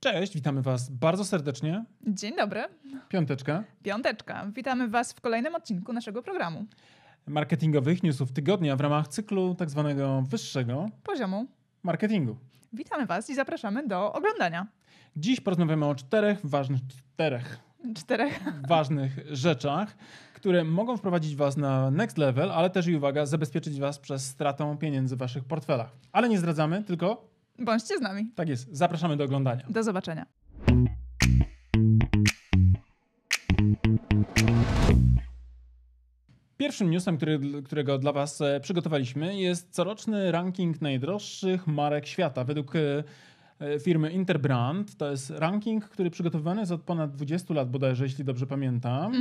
Cześć, witamy Was bardzo serdecznie. Dzień dobry. Piąteczka. Piąteczka. Witamy Was w kolejnym odcinku naszego programu. Marketingowych newsów tygodnia w ramach cyklu tak zwanego wyższego Poziomu. marketingu. Witamy Was i zapraszamy do oglądania. Dziś porozmawiamy o czterech ważnych, czterech Czterech. ważnych rzeczach, które mogą wprowadzić Was na next level, ale też i uwaga, zabezpieczyć Was przez stratę pieniędzy w Waszych portfelach. Ale nie zdradzamy, tylko Bądźcie z nami. tak jest, zapraszamy do oglądania. Do zobaczenia. Pierwszym newsem, który, którego dla Was e, przygotowaliśmy, jest coroczny ranking najdroższych marek świata. Według e, firmy Interbrand to jest ranking, który przygotowywany jest od ponad 20 lat bodajże, jeśli dobrze pamiętam,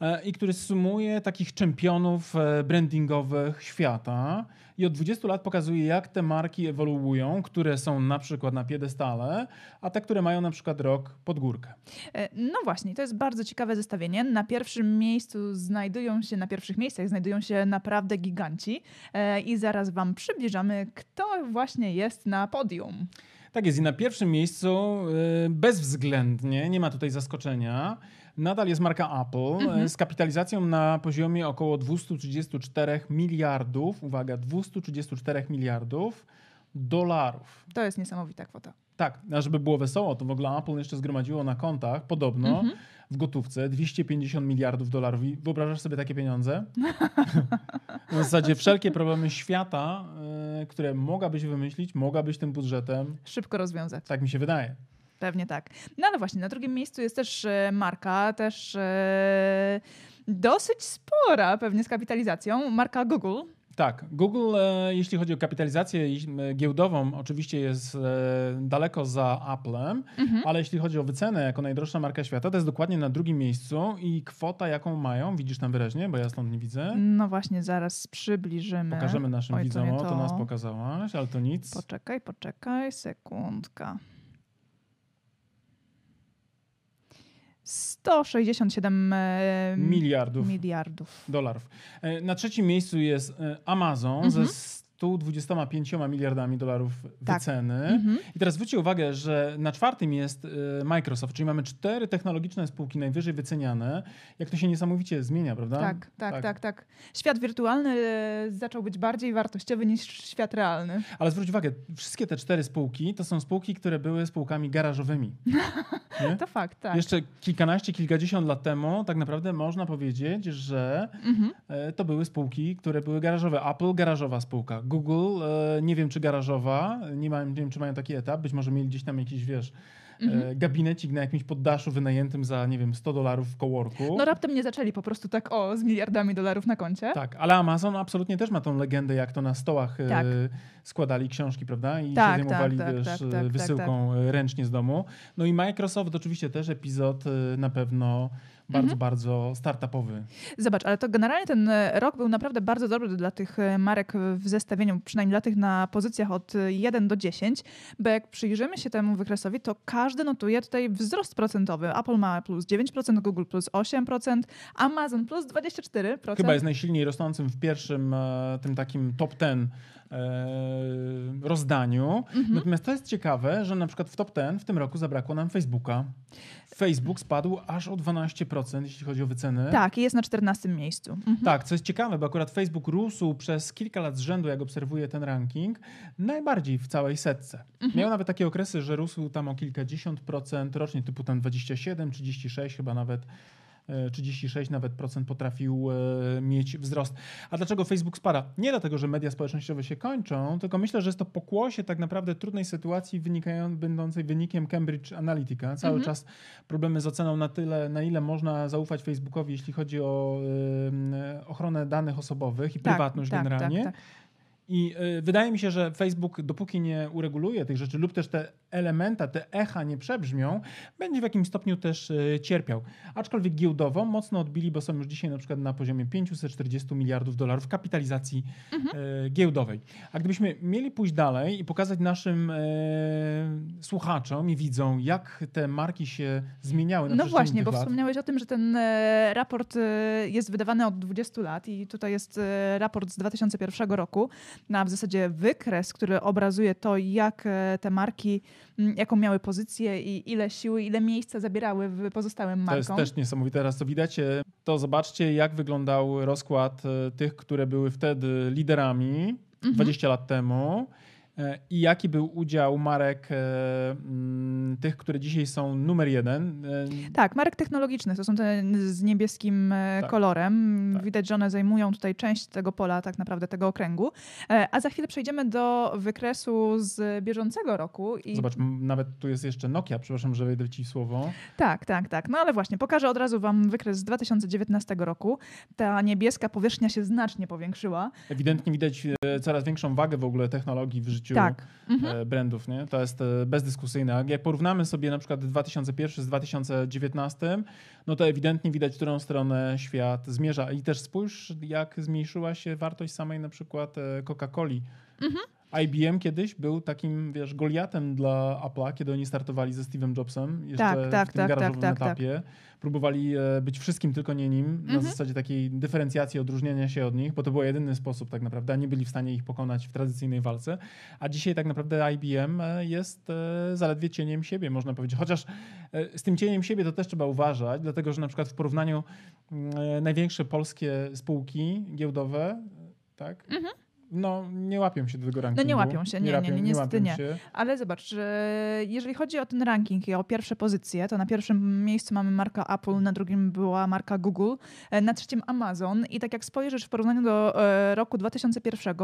e, i który sumuje takich czempionów e, brandingowych świata. I od 20 lat pokazuje, jak te marki ewoluują, które są na przykład na piedestale, a te, które mają na przykład rok pod górkę. E, No właśnie, to jest bardzo ciekawe zestawienie. Na pierwszym miejscu znajdują się, na pierwszych miejscach znajdują się naprawdę giganci E, i zaraz Wam przybliżamy, kto właśnie jest na podium. Tak jest i na pierwszym miejscu y, bezwzględnie, nie ma tutaj zaskoczenia, nadal jest marka Apple y, z kapitalizacją na poziomie około 234 miliardów, uwaga, 234 miliardów dolarów. To jest niesamowita kwota. Tak, a żeby było wesoło, to w ogóle Apple jeszcze zgromadziło na kontach podobno w gotówce 250 miliardów dolarów. I wyobrażasz sobie takie pieniądze? w zasadzie wszelkie problemy świata, y, które mogłabyś wymyślić, mogłabyś tym budżetem Szybko rozwiązać. tak mi się wydaje. Pewnie tak. No ale właśnie, na drugim miejscu jest też e, marka, też e, dosyć spora pewnie z kapitalizacją, marka Google. Tak, Google, e, jeśli chodzi o kapitalizację giełdową, oczywiście jest e, daleko za Applem, ale jeśli chodzi o wycenę jako najdroższa marka świata, to jest dokładnie na drugim miejscu i kwota, jaką mają, widzisz tam wyraźnie, bo ja stąd nie widzę. No właśnie, zaraz przybliżymy. Pokażemy naszym Oj, to widzom, nie o, to to. nas pokazałaś, ale to nic. Poczekaj, poczekaj, sekundka. 167 e, Miliardów miliardów. dolarów. E, Na trzecim miejscu jest e, Amazon ze 125 miliardami dolarów Tak. wyceny. I teraz zwróćcie uwagę, że na czwartym jest e, Microsoft, czyli mamy cztery technologiczne spółki najwyżej wyceniane. Jak to się niesamowicie zmienia, prawda? Tak, tak, tak, tak, Świat wirtualny e, zaczął być bardziej wartościowy niż świat realny. Ale zwróć uwagę, wszystkie te cztery spółki to są spółki, które były spółkami garażowymi. To fakt, tak. Jeszcze kilkanaście, kilkadziesiąt lat temu tak naprawdę można powiedzieć, że Mhm. e, to były spółki, które były garażowe. Apple garażowa spółka. Google e, nie wiem czy garażowa, nie, ma, nie wiem czy mają taki etap, być może mieli gdzieś tam jakiś, wiesz, Mhm. e, gabinecik na jakimś poddaszu wynajętym za, nie wiem, 100 dolarów w coworku. No raptem nie zaczęli po prostu tak o, z miliardami dolarów na koncie. Tak, ale Amazon absolutnie też ma tą legendę, jak to na stołach e, Tak. składali książki, prawda? I Tak, się zajmowali tak, tak, wiesz, tak, tak, wysyłką ręcznie z domu. No i Microsoft oczywiście też epizod na pewno bardzo, Mhm. bardzo startupowy. Zobacz, ale to generalnie ten e, rok był naprawdę bardzo dobry dla tych e, marek w zestawieniu, przynajmniej dla tych na pozycjach od e, 1 do 10, bo jak przyjrzymy się temu wykresowi, to każdy notuje tutaj wzrost procentowy. Apple ma plus 9%, Google plus 8%, Amazon plus 24%. Chyba jest najsilniej rosnącym w pierwszym e, tym takim top 10 e, rozdaniu. Mhm. Natomiast to jest ciekawe, że na przykład w top 10 w tym roku zabrakło nam Facebooka. Facebook spadł aż o 12%, jeśli chodzi o wyceny. Tak, i jest na 14 miejscu. Mhm. Tak, co jest ciekawe, bo akurat Facebook rósł przez kilka lat z rzędu, jak obserwuję ten ranking, najbardziej w całej setce. Mhm. Miał nawet takie okresy, że rósł tam o kilkadziesiąt procent rocznie, typu tam 27, 36 chyba nawet. E, 36 nawet procent potrafił e, mieć wzrost. A dlaczego Facebook spada? Nie dlatego, że media społecznościowe się kończą, tylko myślę, że jest to pokłosie tak naprawdę trudnej sytuacji wynikają, będącej wynikiem Cambridge Analytica. Cały Mhm. czas problemy z oceną na tyle, na ile można zaufać Facebookowi, jeśli chodzi o e, ochronę danych osobowych i Tak, prywatność tak, generalnie. Tak, tak. I y, wydaje mi się, że Facebook, dopóki nie ureguluje tych rzeczy lub też te elementa, te echa nie przebrzmią, będzie w jakimś stopniu też y, cierpiał. Aczkolwiek giełdowo mocno odbili, bo są już dzisiaj na przykład na poziomie 540 miliardów dolarów kapitalizacji y, giełdowej. A gdybyśmy mieli pójść dalej i pokazać naszym słuchaczom i widzom, jak te marki się zmieniały na No właśnie, bo lat. wspomniałeś o tym, że ten e, raport e, jest wydawany od 20 lat i tutaj jest e, raport z 2001 roku. Na w zasadzie wykres, który obrazuje to, jak e, te marki, jaką miały pozycję i ile siły, ile miejsca zabierały w pozostałym To markom. jest też niesamowite. Teraz to widać. e, To zobaczcie, jak wyglądał rozkład e, tych, które były wtedy liderami Mhm. 20 lat temu i jaki był udział marek e, mm, tych, które dzisiaj są numer jeden. E, Tak, marek technologicznych, to są te z niebieskim e, Tak. kolorem. Tak. Widać, że one zajmują tutaj część tego pola, tak naprawdę tego okręgu. E, A za chwilę przejdziemy do wykresu z bieżącego roku. I... Zobacz, nawet tu jest jeszcze Nokia, przepraszam, że wejdę ci słowo. Tak, tak, tak. No ale właśnie, pokażę od razu wam wykres z 2019 roku. Ta niebieska powierzchnia się znacznie powiększyła. Ewidentnie widać e, coraz większą wagę w ogóle technologii w życiu Tak. Mhm. e, brandów, nie? To jest e, bezdyskusyjne. Jak porównamy sobie na przykład 2001 z 2019, no to ewidentnie widać, w którą stronę świat zmierza. I też spójrz, jak zmniejszyła się wartość samej na przykład e, Coca-Coli. Mhm. IBM kiedyś był takim, wiesz, Goliatem dla Apple'a, kiedy oni startowali ze Steve'em Jobsem jeszcze Tak, tak, w tym tak, garażowym tak, tak, etapie. Próbowali e, być wszystkim, tylko nie nim, na Mhm. zasadzie takiej dyferencjacji, odróżniania się od nich, bo to był jedyny sposób tak naprawdę, a nie byli w stanie ich pokonać w tradycyjnej walce. A dzisiaj tak naprawdę IBM e, jest e, zaledwie cieniem siebie, można powiedzieć. Chociaż z tym cieniem siebie to też trzeba uważać, dlatego że na przykład w porównaniu mm, największe polskie spółki giełdowe, tak? Mhm. No, nie łapią się do tego rankingu. nie łapią się, nie, nie, nie, niestety łapią nie. Się. Ale zobacz, że jeżeli chodzi o ten ranking i o pierwsze pozycje, to na pierwszym miejscu mamy marka Apple, na drugim była marka Google, e, na trzecim Amazon i tak jak spojrzysz w porównaniu do e, roku 2001,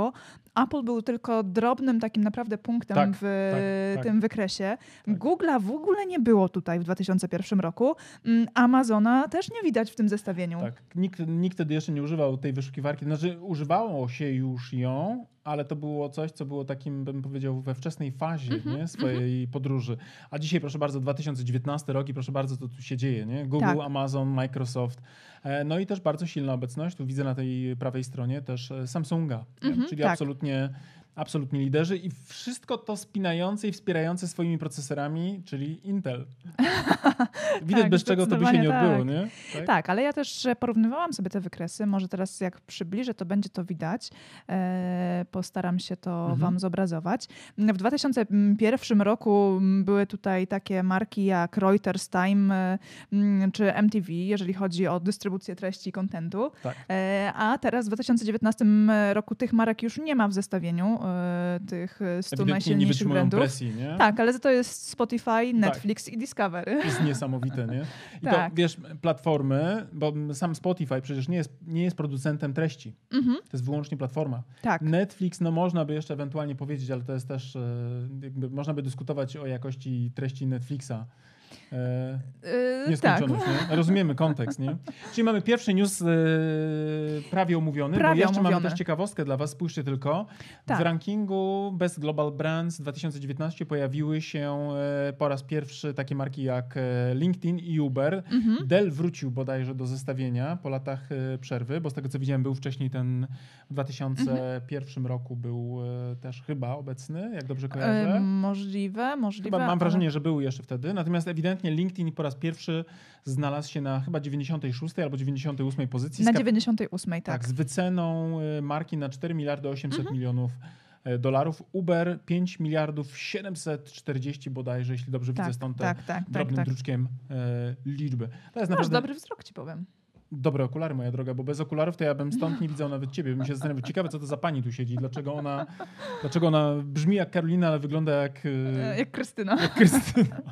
Apple był tylko drobnym takim naprawdę punktem Tak, w tak, tak. tym wykresie. Tak. Google'a w ogóle nie było tutaj w 2001 roku. Mm, Amazona też nie widać w tym zestawieniu. Tak. Nikt, nikt wtedy jeszcze nie używał tej wyszukiwarki. Znaczy, używało się już ją, ale to było coś, co było takim, bym powiedział, we wczesnej fazie Mhm, nie? swojej podróży. A dzisiaj, proszę bardzo, 2019 rok i proszę bardzo, co tu się dzieje. Nie? Google, Tak. Amazon, Microsoft. E, No i też bardzo silna obecność. Tu widzę na tej prawej stronie też e, Samsunga, nie? Mhm, czyli tak. absolutnie, absolutnie liderzy i wszystko to spinające i wspierające swoimi procesorami, czyli Intel. Widać, Tak, bez czego to by się nie zdecydowanie odbyło, tak. nie? Tak, ale ja też porównywałam sobie te wykresy. Może teraz jak przybliżę, to będzie to widać. E, postaram się to Mhm. wam zobrazować. W 2001 roku były tutaj takie marki jak Reuters, Time e, m, czy MTV, jeżeli chodzi o dystrybucję treści i kontentu. Tak. E, a teraz w 2019 roku tych marek już nie ma w zestawieniu tych e, 100 Ewidentnie nie najsilniejszych brandów. presji, nie? Tak, ale to jest Spotify, Netflix i Discovery. To jest niesamowite, nie? I Tak. to, wiesz, platformy, bo sam Spotify przecież nie jest, nie jest producentem treści. Mhm, To jest wyłącznie platforma. tak. Netflix, no można by jeszcze ewentualnie powiedzieć, ale to jest też, e, jakby można by dyskutować o jakości treści Netflixa. E, E, tak. Nieskończoność, nie? Rozumiemy kontekst, nie? Czyli mamy pierwszy news e, prawie omówiony, Prawie bo jeszcze mamy też ciekawostkę dla was, spójrzcie tylko. Tak. W rankingu Best Global Brands 2019 pojawiły się e, po raz pierwszy takie marki jak LinkedIn i Uber. Mhm. Dell wrócił bodajże do zestawienia po latach przerwy, bo z tego co widziałem był wcześniej ten w 2001 roku był też chyba obecny, jak dobrze kojarzę. Możliwe, możliwe. Chyba mam wrażenie, że był jeszcze wtedy. Natomiast ewidentnie LinkedIn po raz pierwszy znalazł się na chyba 96 albo 98 pozycji. Na z kap- 98, tak. tak, z wyceną y, marki na 4 miliardy 800 Mhm. milionów e, dolarów. Uber 5 miliardów 740 bodajże, jeśli dobrze tak, widzę stąd te tak, tak, tak, drobnym tak. druczkiem e, liczby. To jest Masz naprawdę dobry wzrok, ci powiem. dobre okulary, moja droga, bo bez okularów to ja bym stąd nie widział nawet ciebie. Bym się zastanawiał, ciekawe co to za pani tu siedzi, dlaczego ona, dlaczego ona brzmi jak Karolina, ale wygląda jak, e, E, Jak Krystyna. jak Krystyna.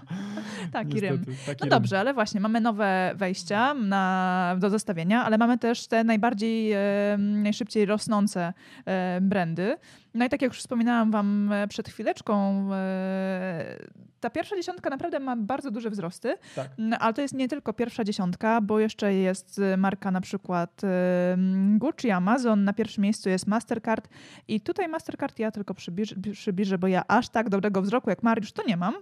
Taki rym. Niestety, taki No rym. dobrze, ale właśnie mamy nowe wejścia na, do zestawienia, ale mamy też te najbardziej, e, najszybciej rosnące e, brandy. No i tak jak już wspominałam wam e, przed chwileczką, e, ta pierwsza dziesiątka naprawdę ma bardzo duże wzrosty, Tak. Ale to jest nie tylko pierwsza dziesiątka, bo jeszcze jest e, marka na przykład Gucci, Amazon, na pierwszym miejscu jest Mastercard i tutaj Mastercard ja tylko przybliżę, przybliżę bo ja aż tak dobrego wzroku jak Mariusz to nie mam.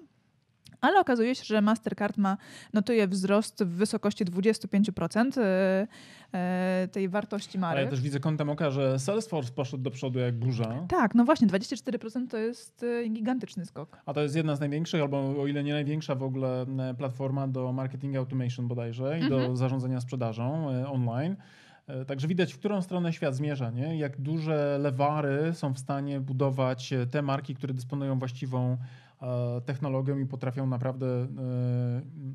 Ale okazuje się, że Mastercard ma, notuje wzrost w wysokości 25% e, e, tej wartości A marek. ja też widzę kątem oka, że Salesforce poszedł do przodu jak burza. Tak, no właśnie, 24% to jest e, gigantyczny skok. A to jest jedna z największych, albo o ile nie największa w ogóle platforma do marketing automation bodajże i do Mhm. zarządzania sprzedażą online. Także widać, w którą stronę świat zmierza, nie? jak duże lewary są w stanie budować te marki, które dysponują właściwą technologią i potrafią naprawdę e,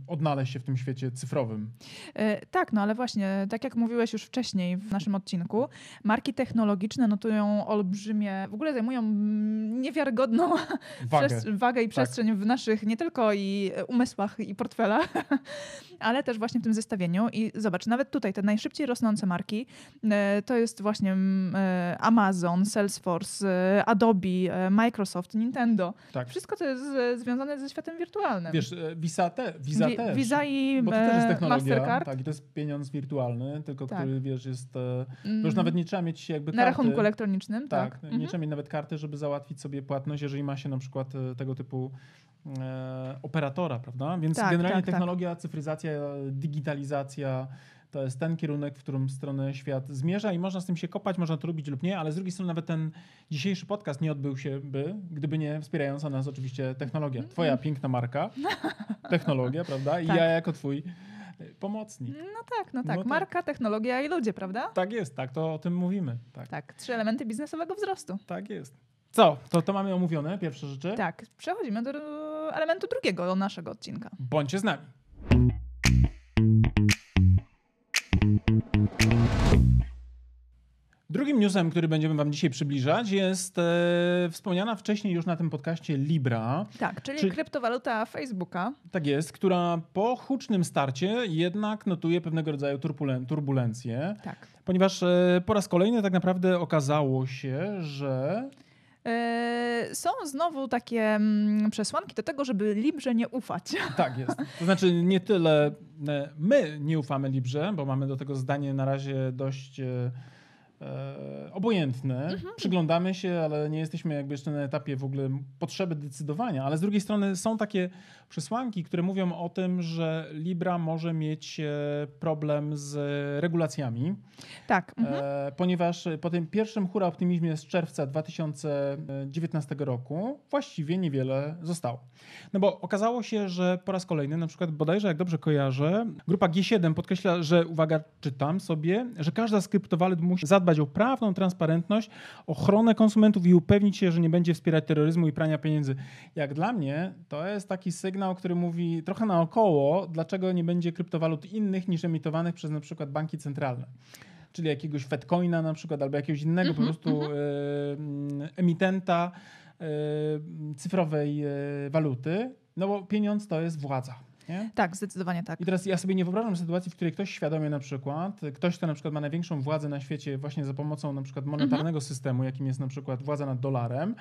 odnaleźć się w tym świecie cyfrowym. E, Tak, no ale właśnie, tak jak mówiłeś już wcześniej w naszym odcinku, marki technologiczne notują olbrzymie, w ogóle zajmują niewiarygodną Wagę. wagę i Tak. przestrzeń w naszych nie tylko i e, umysłach i portfelach, ale też właśnie w tym zestawieniu. I zobacz, nawet tutaj te najszybciej rosnące marki e, to jest właśnie e, Amazon, Salesforce, e, Adobe, e, Microsoft, Nintendo. Tak. Wszystko to jest e, związane ze światem wirtualnym. Wiesz, e, Visa, te, Visa Wi- też. Visa i Bo to też jest e, technologia, Mastercard. tak, i to jest pieniądz wirtualny, tylko Tak. który, wiesz, jest... e, To Mm, już nawet nie trzeba mieć jakby na karty. rachunku elektronicznym, Tak, tak. nie Mhm. trzeba mieć nawet karty, żeby załatwić sobie płatność, jeżeli ma się na przykład tego typu operatora, prawda? Więc Tak, generalnie tak, tak. technologia, cyfryzacja, digitalizacja to jest ten kierunek, w którym stronę świat zmierza i można z tym się kopać, można to lubić lub nie, ale z drugiej strony nawet ten dzisiejszy podcast nie odbył się by, gdyby nie wspierająca nas oczywiście technologia. Twoja piękna marka, technologia, prawda? I Tak. ja jako twój e, pomocnik. No tak, no tak. No tak. Marka, technologia i ludzie, prawda? Tak jest, tak, to o tym mówimy. Tak, Tak, trzy elementy biznesowego wzrostu. tak jest. Co? To, to mamy omówione, pierwsze rzeczy? Tak, przechodzimy do elementu drugiego naszego odcinka. Bądźcie z nami. Drugim newsem, który będziemy Wam dzisiaj przybliżać, jest e, wspomniana wcześniej już na tym podcaście Libra. Tak, czyli Czy- kryptowaluta Facebooka. Tak jest, która po hucznym starcie jednak notuje pewnego rodzaju turbulen- turbulencje, Tak. ponieważ e, po raz kolejny tak naprawdę okazało się, że są znowu takie mm, przesłanki do tego, żeby Librze nie ufać. Tak jest. To znaczy nie tyle e, my nie ufamy Librze, bo mamy do tego zdanie na razie dość e, obojętne. Przyglądamy się, ale nie jesteśmy jakby jeszcze na etapie w ogóle potrzeby decydowania. Ale z drugiej strony są takie przesłanki, które mówią o tym, że Libra może mieć e, problem z regulacjami. Tak. Mhm. E, ponieważ po tym pierwszym hura optymizmie z czerwca 2019 roku właściwie niewiele zostało. No bo okazało się, że po raz kolejny, na przykład bodajże jak dobrze kojarzę, grupa G7 podkreśla, że uwaga, czytam sobie, że każda z kryptowalut musi zadbać o prawną transparentność, ochronę konsumentów i upewnić się, że nie będzie wspierać terroryzmu i prania pieniędzy. Jak dla mnie to jest taki sygnał, który mówi trochę naokoło, dlaczego nie będzie kryptowalut innych niż emitowanych przez na przykład banki centralne czyli jakiegoś Fedcoina na przykład, albo jakiegoś innego po prostu e, mm, emitenta cyfrowej e, waluty, no bo pieniądz to jest władza. Nie? Tak, zdecydowanie tak. I teraz ja sobie nie wyobrażam sytuacji, w której ktoś świadomie na przykład, ktoś, kto na przykład ma największą władzę na świecie właśnie za pomocą na przykład monetarnego systemu, jakim jest na przykład władza nad dolarem,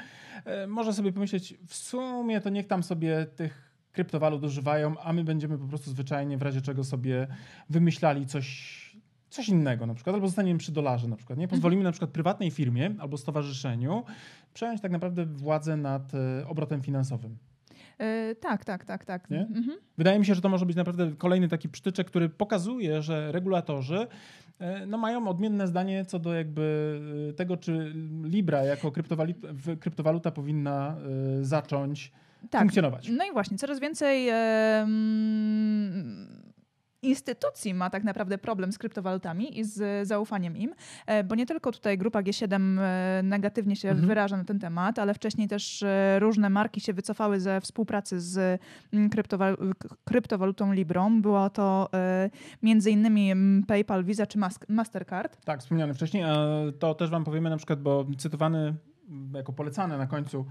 e, może sobie pomyśleć, w sumie to niech tam sobie tych kryptowalut używają, a my będziemy po prostu zwyczajnie w razie czego sobie wymyślali coś, coś innego na przykład, albo zostaniemy przy dolarze na przykład. Nie? Pozwolimy na przykład prywatnej firmie albo stowarzyszeniu przejąć tak naprawdę władzę nad e, obrotem finansowym. E, tak, tak, tak, tak. Mhm. Wydaje mi się, że to może być naprawdę kolejny taki przytyczek, który pokazuje, że regulatorzy e, no, mają odmienne zdanie co do jakby e, tego, czy Libra jako kryptowaluta, kryptowaluta powinna zacząć Tak. funkcjonować. No i właśnie, coraz więcej em, instytucji ma tak naprawdę problem z kryptowalutami i z zaufaniem im, e, bo nie tylko tutaj grupa G7 e, negatywnie się Mhm. wyraża na ten temat, ale wcześniej też e, różne marki się wycofały ze współpracy z mm, kryptowal- kryptowalutą Librą. Było to między innymi PayPal, Visa czy Mas- Mastercard. Tak, wspomniany wcześniej, to też wam powiemy na przykład, bo cytowany jako polecany na końcu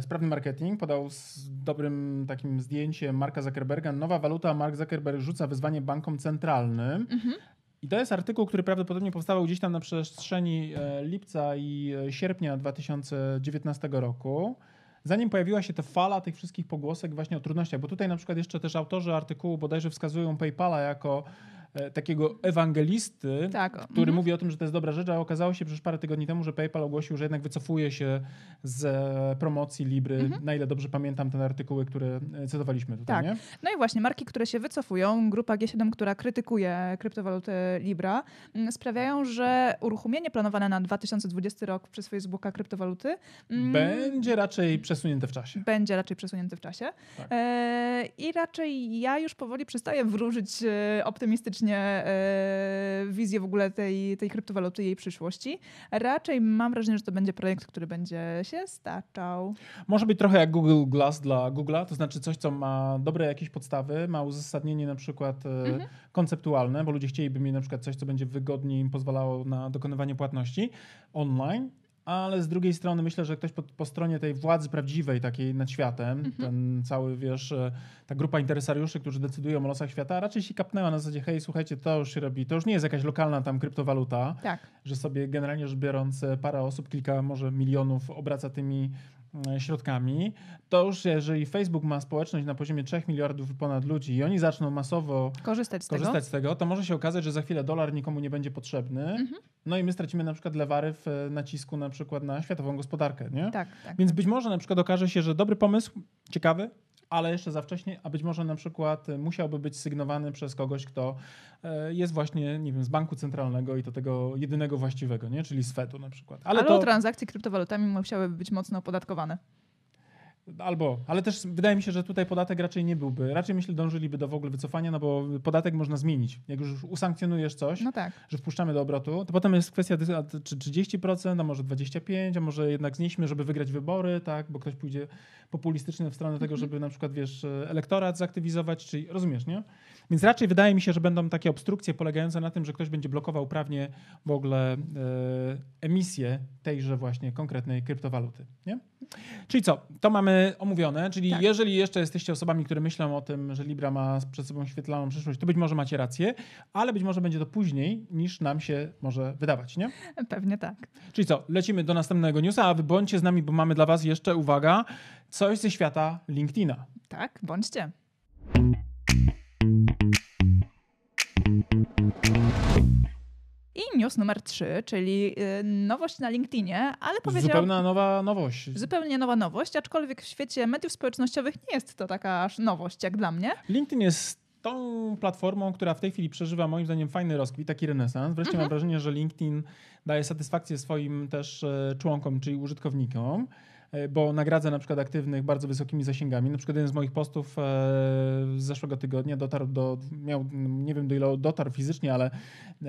sprawny marketing podał z dobrym takim zdjęciem Marka Zuckerberga. Nowa waluta, Mark Zuckerberg rzuca wyzwanie bankom centralnym. Mhm. I to jest artykuł, który prawdopodobnie powstawał gdzieś tam na przestrzeni e, lipca i e, sierpnia 2019 roku. Zanim pojawiła się ta fala tych wszystkich pogłosek właśnie o trudnościach, bo tutaj na przykład jeszcze też autorzy artykułu bodajże wskazują PayPala jako e, takiego ewangelisty, Tak. który mhm. mówi o tym, że to jest dobra rzecz, a okazało się przecież parę tygodni temu, że PayPal ogłosił, że jednak wycofuje się z e, promocji Libry, Mhm. na ile dobrze pamiętam te artykuły, które e, cytowaliśmy tutaj, Tak. nie? No i właśnie, marki, które się wycofują, grupa G7, która krytykuje kryptowalutę Libra, mm, sprawiają, że uruchomienie planowane na 2020 rok przez Facebooka kryptowaluty mm, Będzie raczej przesunięte w czasie. będzie raczej przesunięte w czasie. Tak. E, I raczej ja już powoli przestaję wróżyć e, optymistycznie faktycznie e, wizję w ogóle tej, tej kryptowaluty, jej przyszłości. Raczej mam wrażenie, że to będzie projekt, który będzie się staczał. Może być trochę jak Google Glass dla Google'a, to znaczy coś, co ma dobre jakieś podstawy, ma uzasadnienie na przykład e, mhm. konceptualne, bo ludzie chcieliby mieć na przykład coś, co będzie wygodnie im pozwalało na dokonywanie płatności online, ale z drugiej strony myślę, że ktoś po, po stronie tej władzy prawdziwej, takiej nad światem, mhm. ten cały, wiesz, e, ta grupa interesariuszy, którzy decydują o losach świata, raczej się kapnęła na zasadzie, hej, słuchajcie, to już się robi, to już nie jest jakaś lokalna tam kryptowaluta, tak. że sobie generalnie rzecz biorąc e, parę osób, kilka może milionów obraca tymi środkami, to już jeżeli Facebook ma społeczność na poziomie 3 miliardów ponad ludzi i oni zaczną masowo korzystać, z, korzystać tego? z tego, to może się okazać, że za chwilę dolar nikomu nie będzie potrzebny. Mhm. No i my stracimy na przykład lewary w e, nacisku na przykład na światową gospodarkę, nie? Tak, tak. Więc tak. być może na przykład okaże się, że dobry pomysł, ciekawy, ale jeszcze za wcześnie, a być może na przykład musiałby być sygnowany przez kogoś, kto e, jest właśnie, nie wiem, z banku centralnego i to tego jedynego właściwego, nie? czyli z Fedu na przykład. Ale, ale to... transakcje kryptowalutami musiałyby być mocno opodatkowane. Albo, ale też wydaje mi się, że tutaj podatek raczej nie byłby. Raczej myślę, dążyliby do w ogóle wycofania, no bo podatek można zmienić. Jak już usankcjonujesz coś, no tak. że wpuszczamy do obrotu, to potem jest kwestia, czy 30%, a może 25%, a może jednak znieśmy, żeby wygrać wybory, tak, bo ktoś pójdzie populistycznie w stronę tego, mhm. żeby na przykład, wiesz, elektorat zaktywizować, czyli rozumiesz, nie? Więc raczej wydaje mi się, że będą takie obstrukcje polegające na tym, że ktoś będzie blokował prawnie w ogóle e, emisję tejże właśnie konkretnej kryptowaluty. Nie? Czyli co? To mamy omówione, czyli tak. jeżeli jeszcze jesteście osobami, które myślą o tym, że Libra ma przed sobą świetlaną przyszłość, to być może macie rację, ale być może będzie to później niż nam się może wydawać, nie? Pewnie tak. Czyli co? Lecimy do następnego newsa, a wy bądźcie z nami, bo mamy dla was jeszcze, uwaga, coś ze świata LinkedIna. Tak, bądźcie. I news numer 3, czyli y, nowość na LinkedInie, ale powiedział... Zupełna nowa nowość. Zupełnie nowa nowość, aczkolwiek w świecie mediów społecznościowych nie jest to taka aż nowość jak dla mnie. LinkedIn jest tą platformą, która w tej chwili przeżywa moim zdaniem fajny rozkwit, taki renesans. Wreszcie mhm. mam wrażenie, że LinkedIn daje satysfakcję swoim też e, członkom, czyli użytkownikom. E, bo nagradza na przykład aktywnych bardzo wysokimi zasięgami. Na przykład jeden z moich postów e, z zeszłego tygodnia dotarł do, miał, nie wiem do ile dotarł fizycznie, ale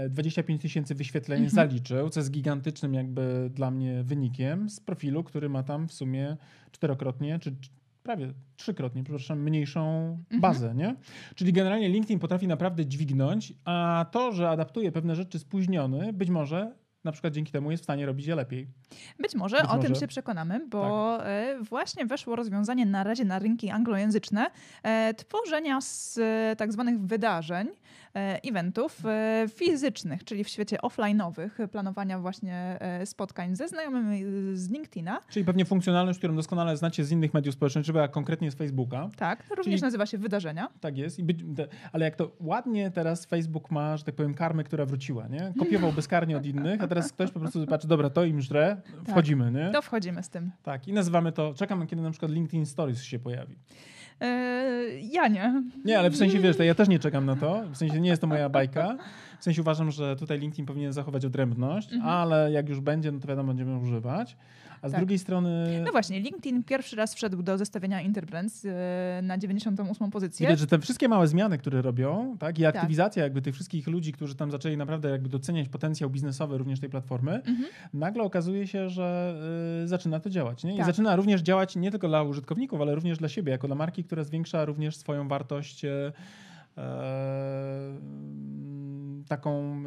25 e, tysięcy wyświetleń mhm. zaliczył, co jest gigantycznym jakby dla mnie wynikiem z profilu, który ma tam w sumie czterokrotnie, czy prawie trzykrotnie, przepraszam, mniejszą mhm. bazę, nie? Czyli generalnie LinkedIn potrafi naprawdę dźwignąć, a to, że adaptuje pewne rzeczy spóźniony, być może na przykład dzięki temu jest w stanie robić je lepiej. Być może, Być o może. tym się przekonamy, bo tak. E, właśnie weszło rozwiązanie na razie na rynki anglojęzyczne e, tworzenia z e, tak zwanych wydarzeń, eventów fizycznych, czyli w świecie offline'owych, planowania właśnie spotkań ze znajomymi z LinkedIna. Czyli pewnie funkcjonalność, którą doskonale znacie z innych mediów społecznościowych, a konkretnie z Facebooka. Tak, również czyli... nazywa się wydarzenia. Tak jest, być, ale jak to ładnie teraz Facebook ma, że tak powiem, karmę, która wróciła, nie? Kopiował bezkarnie od innych, a teraz ktoś po prostu patrzy, dobra, to im żre, tak. wchodzimy, nie? To wchodzimy z tym. Tak, i nazywamy to, czekam kiedy na przykład LinkedIn Stories się pojawi. Eee, ja nie. Nie, ale w sensie wiesz, ja też nie czekam na to. W sensie nie jest to moja bajka. W sensie uważam, że tutaj LinkedIn powinien zachować odrębność, mhm. ale jak już będzie, no to wiadomo, będziemy używać. A z tak. drugiej strony. No właśnie, LinkedIn pierwszy raz wszedł do zestawienia Interbrands e, na 98 pozycję. Widać, że te wszystkie małe zmiany, które robią, tak, i tak. aktywizacja tak. jakby tych wszystkich ludzi, którzy tam zaczęli naprawdę jakby doceniać potencjał biznesowy również tej platformy, mhm. nagle okazuje się, że y, zaczyna to działać. Nie? I tak. zaczyna również działać nie tylko dla użytkowników, ale również dla siebie, jako dla marki, która zwiększa również swoją wartość. Y, taką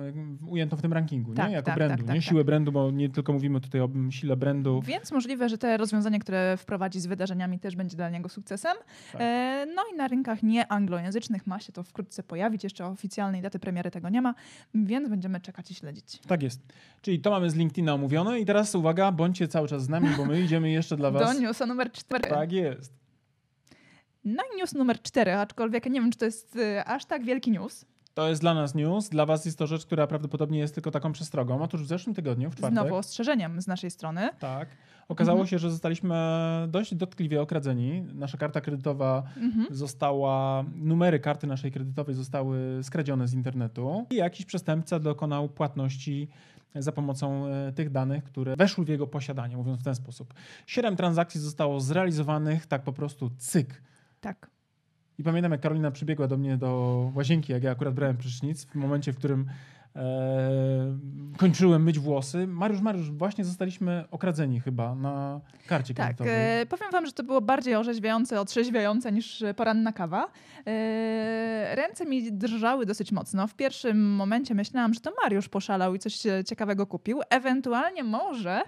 ujętą w tym rankingu, tak, nie? jako tak, brandu, tak, nie? Tak, siłę tak. brandu, bo nie tylko mówimy tutaj o sile brandu. Więc możliwe, że te rozwiązanie, które wprowadzi z wydarzeniami też będzie dla niego sukcesem. Tak. E, no i na rynkach nieanglojęzycznych ma się to wkrótce pojawić, jeszcze oficjalnej daty premiery tego nie ma, więc będziemy czekać i śledzić. Tak jest. Czyli to mamy z LinkedIna omówione i teraz uwaga, bądźcie cały czas z nami, bo my idziemy jeszcze dla was. Do newsa numer 4. Tak jest. No i news numer 4, aczkolwiek nie wiem, czy to jest y, aż tak wielki news. To jest dla nas news, dla was jest to rzecz, która prawdopodobnie jest tylko taką przestrogą. Otóż w zeszłym tygodniu, w czwartek... Znowu ostrzeżeniem z naszej strony. Tak. Okazało mhm. się, że zostaliśmy dość dotkliwie okradzeni. Nasza karta kredytowa mhm. została, numery karty naszej kredytowej zostały skradzione z internetu i jakiś przestępca dokonał płatności za pomocą e, tych danych, które weszły w jego posiadanie, mówiąc w ten sposób. Siedem transakcji zostało zrealizowanych tak po prostu cyk. Tak. I pamiętam, jak Karolina przybiegła do mnie do łazienki, jak ja akurat brałem prysznic, w momencie, w którym e, kończyłem myć włosy. Mariusz, Mariusz, właśnie zostaliśmy okradzeni chyba na karcie Tak, kredytowej. e, powiem wam, że to było bardziej orzeźwiające, otrzeźwiające niż e, poranna kawa. E, ręce mi drżały dosyć mocno. W pierwszym momencie myślałam, że to Mariusz poszalał i coś e, ciekawego kupił. Ewentualnie może e,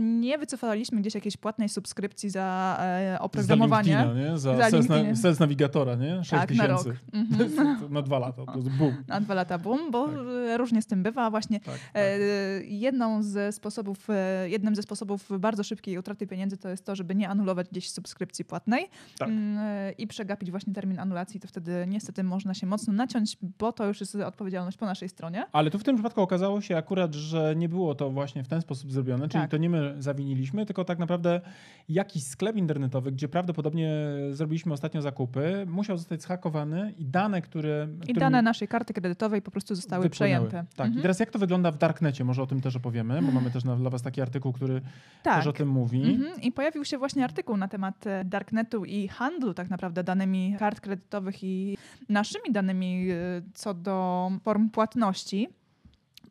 nie wycofaliśmy gdzieś jakiejś płatnej subskrypcji za e, Za oprogramowanie. LinkedIna, nie? Za, Za sales, na, sales Navigatora, nie? 6 Tak, na tysięcy. Mhm. Na dwa lata, prostu boom. Na dwa lata boom, bo Tak. e, różnie z tym bywa. Właśnie Tak, tak. E, Jedną ze sposobów, jednym ze sposobów bardzo szybkiej utraty pieniędzy to jest to, żeby nie anulować gdzieś subskrypcji płatnej Tak. mm, i przegapić właśnie termin anulacji, to wtedy niestety można się mocno naciąć, bo to już jest odpowiedzialność po naszej stronie. Ale tu w tym przypadku okazało się akurat, że nie było to właśnie w ten sposób zrobione, czyli Tak. To nie my zawiniliśmy, tylko tak naprawdę jakiś sklep internetowy, gdzie prawdopodobnie zrobiliśmy ostatnio zakupy, musiał zostać zhakowany i dane, które... I dane naszej karty kredytowej po prostu zostały wypłynęły. przejęte. Tak, Mhm. i teraz jak to wygląda w Darknecie, może o tym też opowiemy, bo mamy też na, dla was taki artykuł, który tak. też o tym mówi. Mhm. I pojawił się właśnie artykuł na temat e, darknetu i handlu tak naprawdę danymi kart kredytowych i naszymi danymi e, co do form płatności.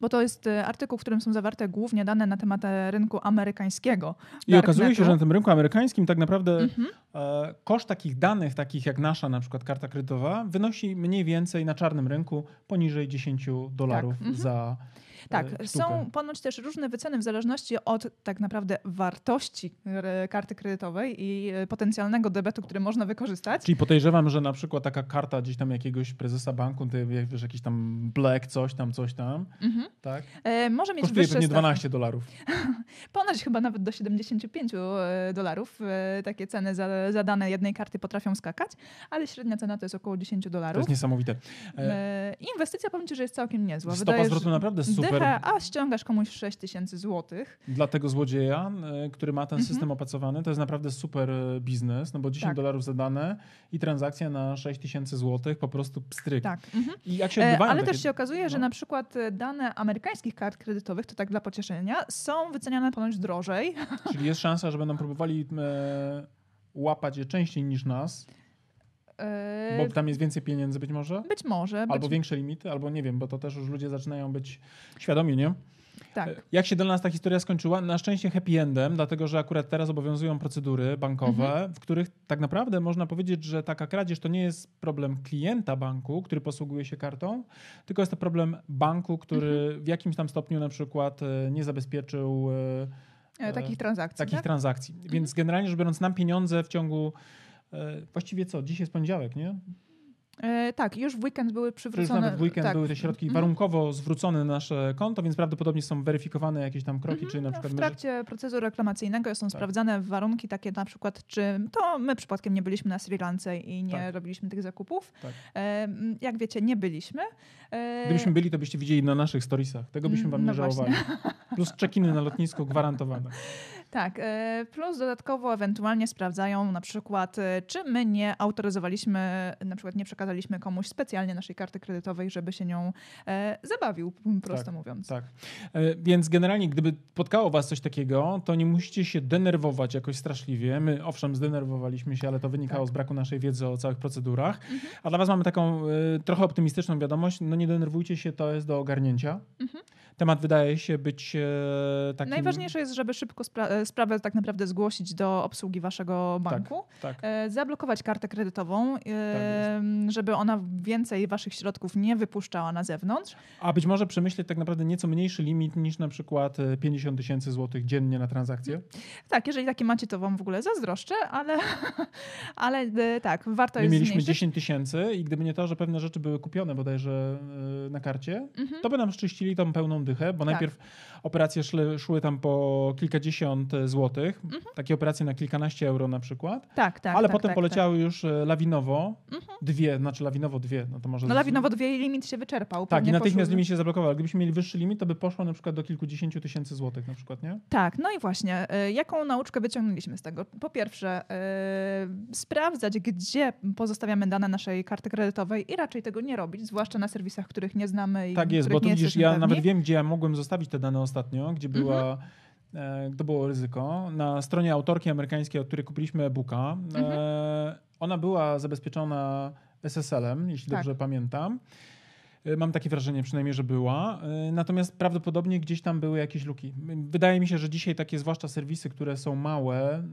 Bo to jest e, artykuł, w którym są zawarte głównie dane na temat e, rynku amerykańskiego. I okazuje się, że na tym rynku amerykańskim tak naprawdę Mhm. e, koszt takich danych, takich jak nasza na przykład karta kredytowa, wynosi mniej więcej na czarnym rynku poniżej 10 dolarów mhm. za Tak, e, sztukę. są ponoć też różne wyceny w zależności od tak naprawdę wartości karty kredytowej i e, potencjalnego debetu, który można wykorzystać. Czyli podejrzewam, że na przykład taka karta gdzieś tam jakiegoś prezesa banku, ty wie- wiesz, jakiś tam black, coś tam, coś tam, Mhm. tak? E, może mieć Kosztuje pewnie stawki. 12 dolarów. Ponoć chyba nawet do 75 e, dolarów. Takie ceny za, za dane jednej karty potrafią skakać, ale średnia cena to jest około 10 To dolarów. jest niesamowite. E, Inwestycja powiem ci, że jest całkiem niezła. Stopa Wydajesz zwrotu naprawdę super. Dychę, a ściągasz komuś 6 tysięcy złotych. Dla tego złodzieja, e, który ma ten Mhm. system opracowany, to jest naprawdę super e, biznes, no bo 10 Tak. dolarów za dane i transakcja na 6 tysięcy złotych, po prostu pstryk. Tak. Mhm. I jak się E, odbywają Ale takie... też się okazuje, że no. na przykład e, dane amerykańskich kart kredytowych, to tak dla pocieszenia, są wyceniane ponoć drożej. Czyli jest szansa, że będą próbowali e, łapać je częściej niż nas, bo tam jest więcej pieniędzy być może? Być może. Albo być, większe limity, albo nie wiem, bo to też już ludzie zaczynają być świadomi, nie? tak. E, Jak się dla nas ta historia skończyła? Na szczęście happy endem, dlatego że akurat teraz obowiązują procedury bankowe, Mhm. w których tak naprawdę można powiedzieć, że taka kradzież to nie jest problem klienta banku, który posługuje się kartą, tylko jest to problem banku, który Mhm. w jakimś tam stopniu na przykład e, nie zabezpieczył e, Takich transakcji. takich tak? transakcji. Więc generalnie rzecz biorąc, nam pieniądze w ciągu właściwie co? Dzisiaj jest poniedziałek, nie? E, tak, już w weekend były przywrócone. nawet w weekend tak. były te środki Mhm. warunkowo zwrócone na nasze konto, więc prawdopodobnie są weryfikowane jakieś tam kroki, czy na No, przykład w my- trakcie procesu reklamacyjnego są Tak. sprawdzane warunki takie na przykład, czy to my przypadkiem nie byliśmy na Sri Lance i nie Tak. robiliśmy tych zakupów. Tak. E, jak wiecie, nie byliśmy. E, Gdybyśmy byli, to byście widzieli na naszych storiesach. Tego byśmy wam No nie żałowali. Plus check-iny na lotnisku gwarantowane. Tak, e, plus dodatkowo ewentualnie sprawdzają na przykład, e, czy my nie autoryzowaliśmy, na przykład nie przekazaliśmy komuś specjalnie naszej karty kredytowej, żeby się nią e, zabawił, prosto Tak, mówiąc. Tak. Więc generalnie, gdyby spotkało was coś takiego, to nie musicie się denerwować jakoś straszliwie. My owszem, zdenerwowaliśmy się, ale to wynikało Tak. z braku naszej wiedzy o całych procedurach. A dla was mamy taką trochę optymistyczną wiadomość. No nie denerwujcie się, to jest do ogarnięcia. Mhm. Temat wydaje się być takim... Najważniejsze jest, żeby szybko spra- e, sprawę tak naprawdę zgłosić do obsługi waszego banku. Tak. E, Zablokować kartę kredytową, e, jest. żeby ona więcej waszych środków nie wypuszczała na zewnątrz. A być może przemyśleć tak naprawdę nieco mniejszy limit niż na przykład e, 50 tysięcy złotych dziennie na transakcję. Tak, jeżeli taki macie, to wam w ogóle zazdroszczę, ale, ale e, tak, warto My jest mieliśmy zmniejszyć. 10 tysięcy i gdyby nie to, że pewne rzeczy były kupione bodajże e, na karcie, Mhm. to by nam szczyścili tą pełną dychę, bo Tak. najpierw operacje szły, szły tam po kilkadziesiąt e, złotych, Mhm. takie operacje na kilkanaście euro na przykład, Tak, tak. ale tak, potem tak, poleciały już e, lawinowo, Mhm. dwie, znaczy lawinowo dwie, no to może... Tak. No lawinowo dwie limit się wyczerpał. Tak, i natychmiast poszły- limit się zablokował, ale gdybyśmy mieli wyższy limit, to by poszło na przykład do kilkudziesięciu tysięcy złotych na przykład, nie? Tak, no i właśnie, e, jaką nauczkę wyciągnęliśmy z tego? Po pierwsze, e, sprawdzać, gdzie pozostawiamy dane naszej karty kredytowej i raczej tego nie robić, zwłaszcza na serwisach, których nie znamy i Tak jest, bo tu widzisz, ja pewni. nawet wiem, gdzie ja mogłem zostawić te dane ostatnio, gdzie była, Mhm. E, to było ryzyko. Na stronie autorki amerykańskiej, od której kupiliśmy e-booka, Mhm. e, ona była zabezpieczona SSL-em, jeśli Tak. dobrze pamiętam. Y, Mam takie wrażenie przynajmniej, że była. Natomiast prawdopodobnie gdzieś tam były jakieś luki. Wydaje mi się, że dzisiaj takie zwłaszcza serwisy, które są małe,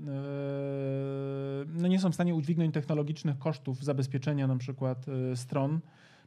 no nie są w stanie udźwignąć technologicznych kosztów zabezpieczenia na przykład stron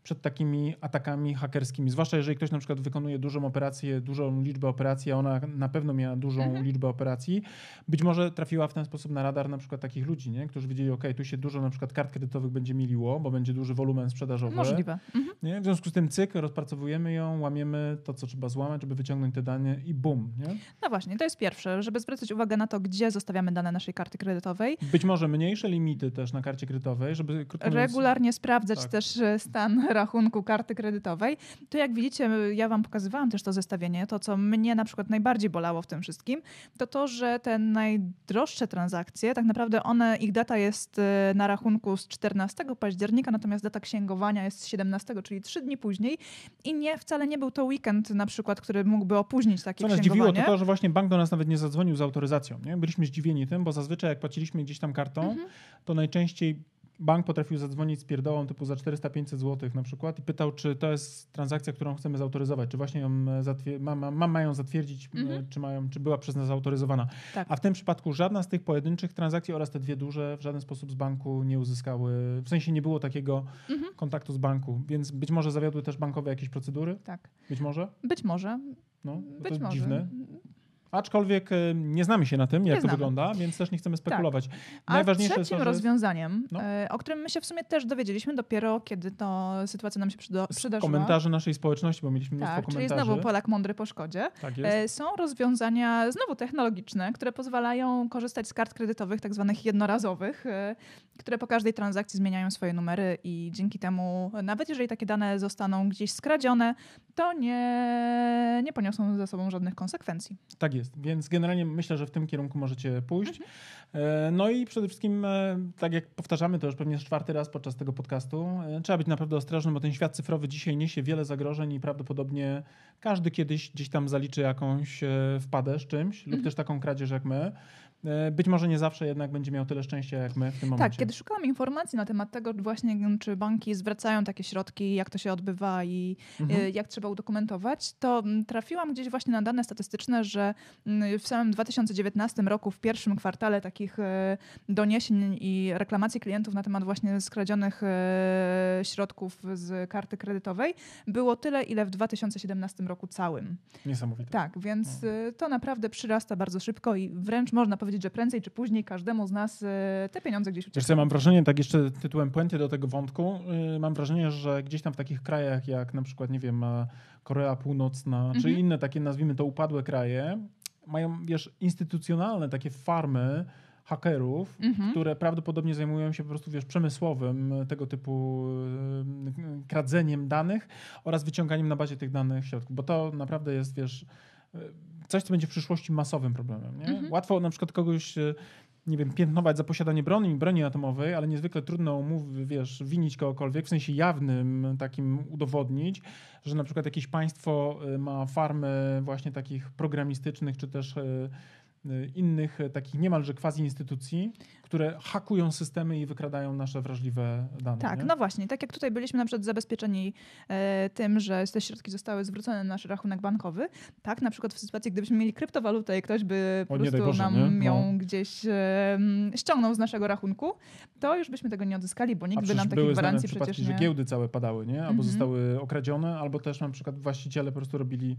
przed takimi atakami hakerskimi. Zwłaszcza jeżeli ktoś na przykład wykonuje dużą operację, dużą liczbę operacji, a ona na pewno miała dużą Mhm. liczbę operacji, być może trafiła w ten sposób na radar na przykład takich ludzi, nie? którzy wiedzieli, ok, tu się dużo na przykład kart kredytowych będzie miliło, bo będzie duży wolumen sprzedażowy. Możliwe. Mhm. Nie? W związku z tym cyk, rozpracowujemy ją, łamiemy to, co trzeba złamać, żeby wyciągnąć te dane i bum. Nie? No właśnie, to jest pierwsze, żeby zwracać uwagę na to, gdzie zostawiamy dane naszej karty kredytowej. Być może mniejsze limity też na karcie kredytowej, żeby mówiąc- Regularnie sprawdzać Tak. też e, stan rachunku karty kredytowej. To jak widzicie, ja wam pokazywałam też to zestawienie. To, co mnie na przykład najbardziej bolało w tym wszystkim, to to, że te najdroższe transakcje, tak naprawdę one, ich data jest e, na rachunku z 14 października, natomiast data księgowania jest z 17, czyli trzy dni później. I nie, wcale nie był to weekend na przykład, który mógłby opóźnić takie Co nas dziwiło, to to, że właśnie bank do nas nawet nie zadzwonił z autoryzacją. Nie? Byliśmy zdziwieni tym, bo zazwyczaj jak płaciliśmy gdzieś tam kartą, Mhm. to najczęściej bank potrafił zadzwonić z pierdołą typu za 400-500 zł na przykład i pytał, czy to jest transakcja, którą chcemy zautoryzować, czy właśnie ją e, zatwier- ma, ma, ma, mają zatwierdzić, e, Mhm. czy, mają, czy była przez nas autoryzowana. Tak. A w tym przypadku żadna z tych pojedynczych transakcji oraz te dwie duże w żaden sposób z banku nie uzyskały, w sensie nie było takiego Mhm. kontaktu z banku, więc być może zawiodły też bankowe jakieś procedury, Tak. być może, Być może. no, Być to może. dziwne. Aczkolwiek e, nie znamy się na tym, jak to znamy. wygląda, więc też nie chcemy spekulować. A Najważniejsze trzecim to, że... rozwiązaniem, No. e, o którym my się w sumie też dowiedzieliśmy dopiero, kiedy to sytuacja nam się przyda- przydarzyła. komentarzy naszej społeczności, bo mieliśmy mnóstwo Tak, czyli komentarzy. znowu Polak mądry po szkodzie. Tak jest. E, Są rozwiązania znowu technologiczne, które pozwalają korzystać z kart kredytowych, tak zwanych jednorazowych, które po każdej transakcji zmieniają swoje numery i dzięki temu, nawet jeżeli takie dane zostaną gdzieś skradzione, to nie, nie poniosą ze sobą żadnych konsekwencji. Tak jest, więc generalnie myślę, że w tym kierunku możecie pójść. Mhm. E, No i przede wszystkim, e, tak jak powtarzamy to już pewnie czwarty raz podczas tego podcastu, e, trzeba być naprawdę ostrożnym, bo ten świat cyfrowy dzisiaj niesie wiele zagrożeń i prawdopodobnie każdy kiedyś gdzieś tam zaliczy jakąś wpadę z czymś lub Mhm. też taką kradzież jak my. E, Być może nie zawsze jednak będzie miał tyle szczęścia jak my w tym momencie. Tak, kiedy szukałam informacji na temat tego właśnie, czy banki zwracają takie środki, jak to się odbywa i Mhm. y, jak trzeba udokumentować, to mm, trafiłam gdzieś właśnie na dane statystyczne, że mm, w samym 2019 roku, w pierwszym kwartale takich e, doniesień i reklamacji klientów na temat właśnie skradzionych e, środków z karty kredytowej było tyle, ile w 2017 roku całym. Niesamowite. Tak, więc No. to naprawdę przyrasta bardzo szybko i wręcz można powiedzieć, że prędzej czy później każdemu z nas y, te pieniądze gdzieś Wiesz uciekną. co, ja mam wrażenie, tak jeszcze tytułem puenty do tego wątku, yy, mam wrażenie, że gdzieś tam w takich krajach jak na przykład, nie wiem, e, Korea Północna, czy Mhm. inne takie, nazwijmy to, upadłe kraje, mają, wiesz, instytucjonalne takie farmy hakerów, Mhm. które prawdopodobnie zajmują się po prostu, wiesz, przemysłowym e, tego typu e, kradzeniem danych oraz wyciąganiem na bazie tych danych środków, bo to naprawdę jest, wiesz, e, coś, co będzie w przyszłości masowym problemem. Nie? Mhm. Łatwo na przykład kogoś e, nie wiem, piętnować za posiadanie broni, broni atomowej, ale niezwykle trudno umów, wiesz, winić kogokolwiek, w sensie jawnym takim udowodnić, że na przykład jakieś państwo y, ma farmy właśnie takich programistycznych, czy też innych y, takich niemalże quasi-instytucji, które hakują systemy i wykradają nasze wrażliwe dane. Tak, nie? no właśnie. Tak jak tutaj byliśmy na przykład zabezpieczeni e, tym, że te środki zostały zwrócone na nasz rachunek bankowy, tak na przykład w sytuacji, gdybyśmy mieli kryptowalutę i ktoś by po O, prostu Boże, nam nie? ją No. gdzieś e, ściągnął z naszego rachunku, to już byśmy tego nie odzyskali, bo nikt by nam takich gwarancji przecież że nie... giełdy całe padały, nie? Albo Mhm. zostały okradzione, albo też na przykład właściciele po prostu robili e,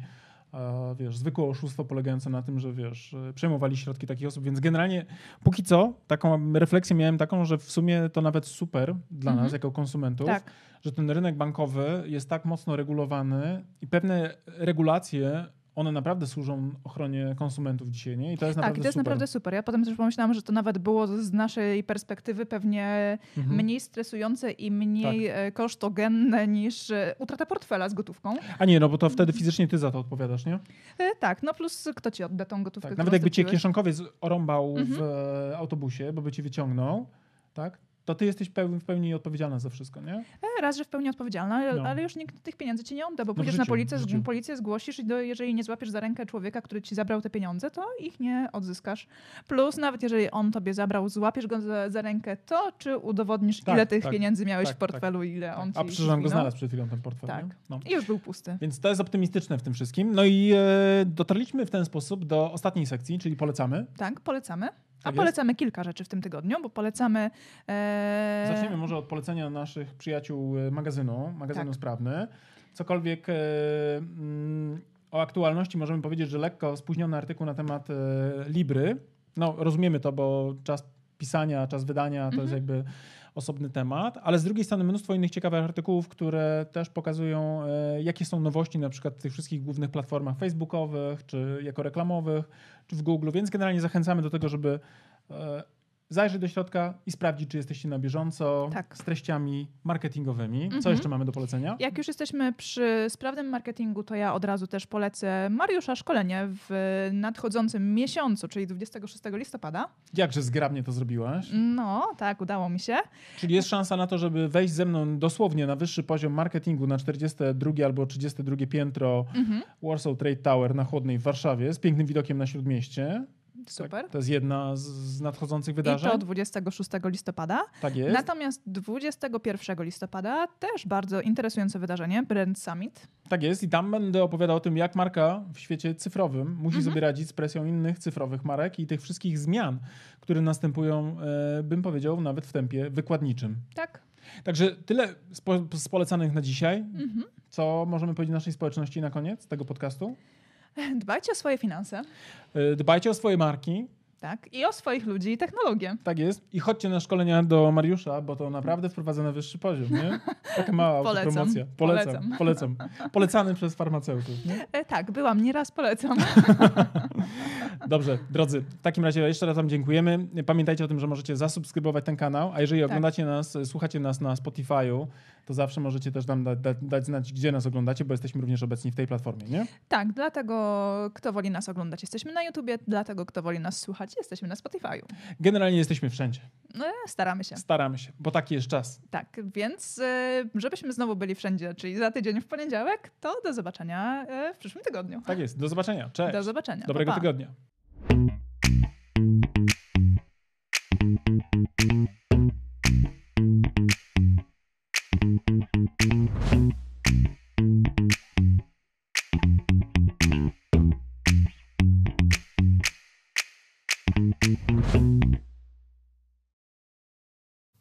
wiesz, zwykłe oszustwo polegające na tym, że wiesz, e, przejmowali środki takich osób, więc generalnie póki co taką refleksję miałem taką, że w sumie to nawet super dla Mhm. nas jako konsumentów, Tak, że ten rynek bankowy jest tak mocno regulowany i pewne regulacje one naprawdę służą ochronie konsumentów dzisiaj, nie? I to jest tak, naprawdę i to jest super. naprawdę super. Ja potem też pomyślałam, że to nawet było z naszej perspektywy pewnie Mhm. mniej stresujące i mniej e, kosztogenne niż e, utrata portfela z gotówką. A nie, no bo to wtedy fizycznie ty za to odpowiadasz, nie? E, tak, no plus kto ci odda tą gotówkę, Tak, nawet jakby cię kieszonkowiec orąbał Mhm. w autobusie, bo by ci wyciągnął, tak? To ty jesteś pełni, w pełni odpowiedzialna za wszystko, nie? E, Raz, że w pełni odpowiedzialna, ale, No. ale już nikt tych pieniędzy ci nie odda, bo w pójdziesz na policję, policję zgłosisz i do, jeżeli nie złapiesz za rękę człowieka, który ci zabrał te pieniądze, to ich nie odzyskasz. Plus nawet jeżeli on tobie zabrał, złapiesz go za, za rękę, to czy udowodnisz, Tak, ile tych tak, pieniędzy miałeś tak, w portfelu, ile on ci A przecież on go zwinął. znalazł przed chwilą, ten portfel. Tak. No. I już był pusty. Więc to jest optymistyczne w tym wszystkim. No i e, dotarliśmy w ten sposób do ostatniej sekcji, czyli polecamy. Tak, polecamy. A Tak jest. polecamy kilka rzeczy w tym tygodniu, bo polecamy... E... Zaczniemy może od polecenia naszych przyjaciół e, magazynu, magazynu Tak. Sprawny. Cokolwiek e, mm, o aktualności możemy powiedzieć, że lekko spóźniony artykuł na temat e, Libry. No, rozumiemy to, bo czas pisania, czas wydania to jest Mhm. jakby osobny temat, ale z drugiej strony mnóstwo innych ciekawych artykułów, które też pokazują, e, jakie są nowości na przykład w tych wszystkich głównych platformach facebookowych, czy jako reklamowych, czy w Google, więc generalnie zachęcamy do tego, żeby e, zajrzeć do środka i sprawdzić, czy jesteście na bieżąco Tak. z treściami marketingowymi. Co Mhm. jeszcze mamy do polecenia? Jak już jesteśmy przy sprawnym marketingu, to ja od razu też polecę Mariusza szkolenie w nadchodzącym miesiącu, czyli 26 listopada. Jakże zgrabnie to zrobiłaś? No, tak, udało mi się. Czyli jest szansa na to, żeby wejść ze mną dosłownie na wyższy poziom marketingu na 42 albo 32 piętro Mhm. Warsaw Trade Tower na Chłodnej w Warszawie z pięknym widokiem na Śródmieście. Super. Tak, to jest jedna z, nadchodzących I wydarzeń. to 26 listopada. tak jest. Natomiast 21 listopada też bardzo interesujące wydarzenie, Brand Summit. Tak jest. I tam będę opowiadał o tym, jak marka w świecie cyfrowym musi Mhm. sobie radzić z presją innych cyfrowych marek i tych wszystkich zmian, które następują, e, bym powiedział, nawet w tempie wykładniczym. Tak. Także tyle z, po, z polecanych na dzisiaj. Mhm. Co możemy powiedzieć naszej społeczności na koniec tego podcastu? Dbajcie o swoje finanse, E, Dbajcie o swoje marki, tak, i o swoich ludzi i technologię. tak jest. I chodźcie na szkolenia do Mariusza, bo to naprawdę wprowadza na wyższy poziom, nie? Taka mała Polecam. autopromocja. Polecam, Polecam. polecam. Polecany przez farmaceutów. Nie? E, tak, byłam, nieraz polecam. Dobrze, drodzy, w takim razie jeszcze raz Wam dziękujemy. Pamiętajcie o tym, że możecie zasubskrybować ten kanał, a jeżeli Tak. oglądacie nas, słuchacie nas na Spotify'u, to zawsze możecie też nam da, da, dać znać, gdzie nas oglądacie, bo jesteśmy również obecni w tej platformie, nie? Tak, dlatego kto woli nas oglądać, jesteśmy na YouTubie, dlatego kto woli nas słuchać, jesteśmy na Spotify'u. Generalnie jesteśmy wszędzie. No, staramy się. Staramy się, bo taki jest czas. Tak, więc e, żebyśmy znowu byli wszędzie, czyli za tydzień w poniedziałek, to do zobaczenia e, w przyszłym tygodniu. Tak jest. Do zobaczenia. Cześć. Do zobaczenia. Dobrego pa, pa. tygodnia.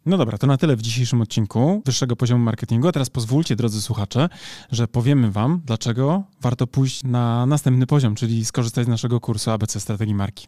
No dobra, to na tyle w dzisiejszym odcinku wyższego poziomu marketingu. A teraz pozwólcie, drodzy słuchacze, że powiemy Wam, dlaczego warto pójść na następny poziom, czyli skorzystać z naszego kursu ABC Strategii Marki.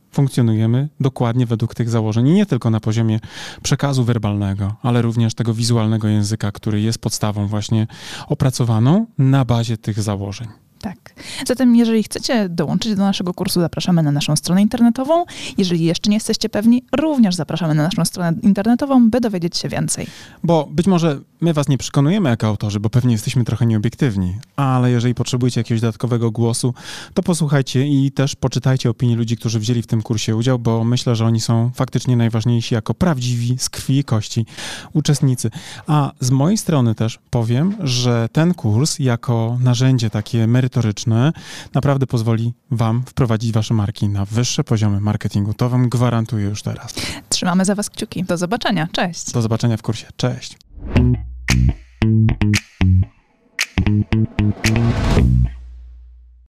funkcjonujemy dokładnie według tych założeń. I nie tylko na poziomie przekazu werbalnego, ale również tego wizualnego języka, który jest podstawą właśnie opracowaną na bazie tych założeń. Tak. Zatem, jeżeli chcecie dołączyć do naszego kursu, zapraszamy na naszą stronę internetową. Jeżeli jeszcze nie jesteście pewni, również zapraszamy na naszą stronę internetową, by dowiedzieć się więcej. Bo być może my was nie przekonujemy jako autorzy, bo pewnie jesteśmy trochę nieobiektywni, ale jeżeli potrzebujecie jakiegoś dodatkowego głosu, to posłuchajcie i też poczytajcie opinie ludzi, którzy wzięli w tym kursie udział, bo myślę, że oni są faktycznie najważniejsi jako prawdziwi, z krwi i kości uczestnicy. A z mojej strony też powiem, że ten kurs jako narzędzie takie merytoryczne naprawdę pozwoli wam wprowadzić wasze marki na wyższe poziomy marketingu. To wam gwarantuję już teraz. Trzymamy za was kciuki. Do zobaczenia. Cześć. Do zobaczenia w kursie. Cześć. Thank you.